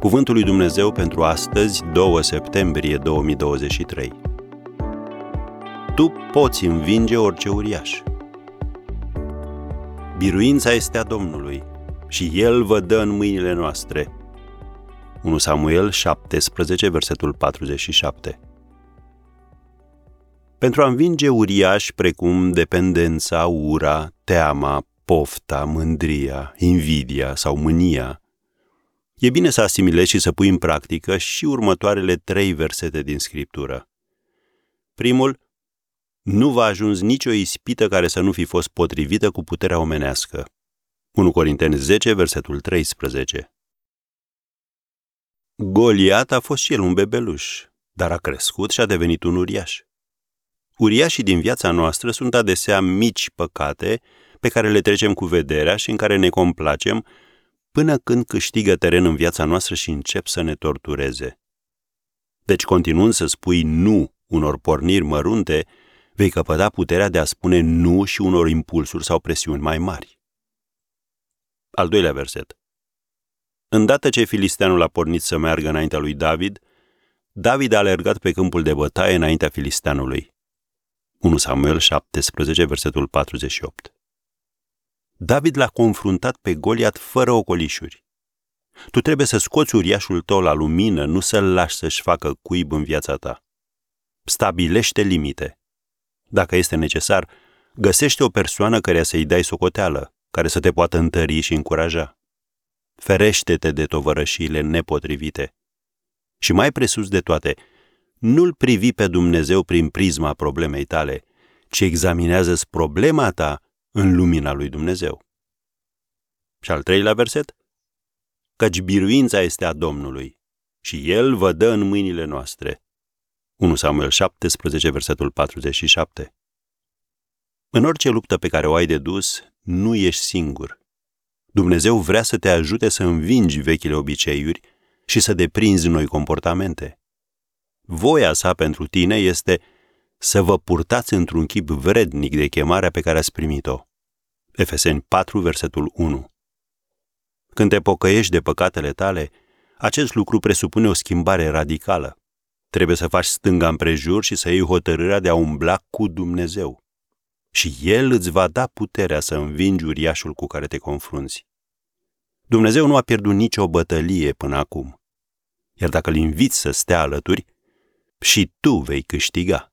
Cuvântul lui Dumnezeu pentru astăzi, 2 septembrie 2023. Tu poți învinge orice uriaș. Biruința este a Domnului și El vă dă în mâinile noastre. 1 Samuel 17, versetul 47. Pentru a învinge uriași precum dependența, ura, teama, pofta, mândria, invidia sau mânia, e bine să asimilezi și să pui în practică și următoarele trei versete din Scriptură. Primul, nu va ajuns nicio ispită care să nu fi fost potrivită cu puterea omenească. 1 Corinteni 10, versetul 13. Goliat a fost și el un bebeluș, dar a crescut și a devenit un uriaș. Uriașii din viața noastră sunt adesea mici păcate pe care le trecem cu vederea și în care ne complacem până când câștigă teren în viața noastră și încep să ne tortureze. Deci, continuând să spui nu unor porniri mărunte, vei căpăta puterea de a spune nu și unor impulsuri sau presiuni mai mari. Al doilea verset. Îndată ce filisteanul a pornit să meargă înaintea lui David, David a alergat pe câmpul de bătaie înaintea filisteanului. 1 Samuel 17, versetul 48. David l-a confruntat pe Goliat fără ocolișuri. Tu trebuie să scoți uriașul tău la lumină, nu să-l lași să-și facă cuib în viața ta. Stabilește limite. Dacă este necesar, găsește o persoană care să-i dai socoteală, care să te poată întări și încuraja. Ferește-te de tovărășiile nepotrivite. Și mai presus de toate, nu-L privi pe Dumnezeu prin prisma problemei tale, ci examinează problema ta în lumina lui Dumnezeu. Și al treilea verset? Căci biruința este a Domnului și El vă dă în mâinile noastre. 1 Samuel 17, versetul 47. În orice luptă pe care o ai de dus, nu ești singur. Dumnezeu vrea să te ajute să învingi vechile obiceiuri și să deprinzi noi comportamente. Voia sa pentru tine este să vă purtați într-un chip vrednic de chemarea pe care ați primit-o. Efeseni 4, versetul 1. Când te pocăiești de păcatele tale, acest lucru presupune o schimbare radicală. Trebuie să faci stânga împrejur și să iei hotărârea de a umbla cu Dumnezeu. Și El îți va da puterea să învingi uriașul cu care te confrunți. Dumnezeu nu a pierdut nicio bătălie până acum. Iar dacă îl inviți să stea alături, și tu vei câștiga.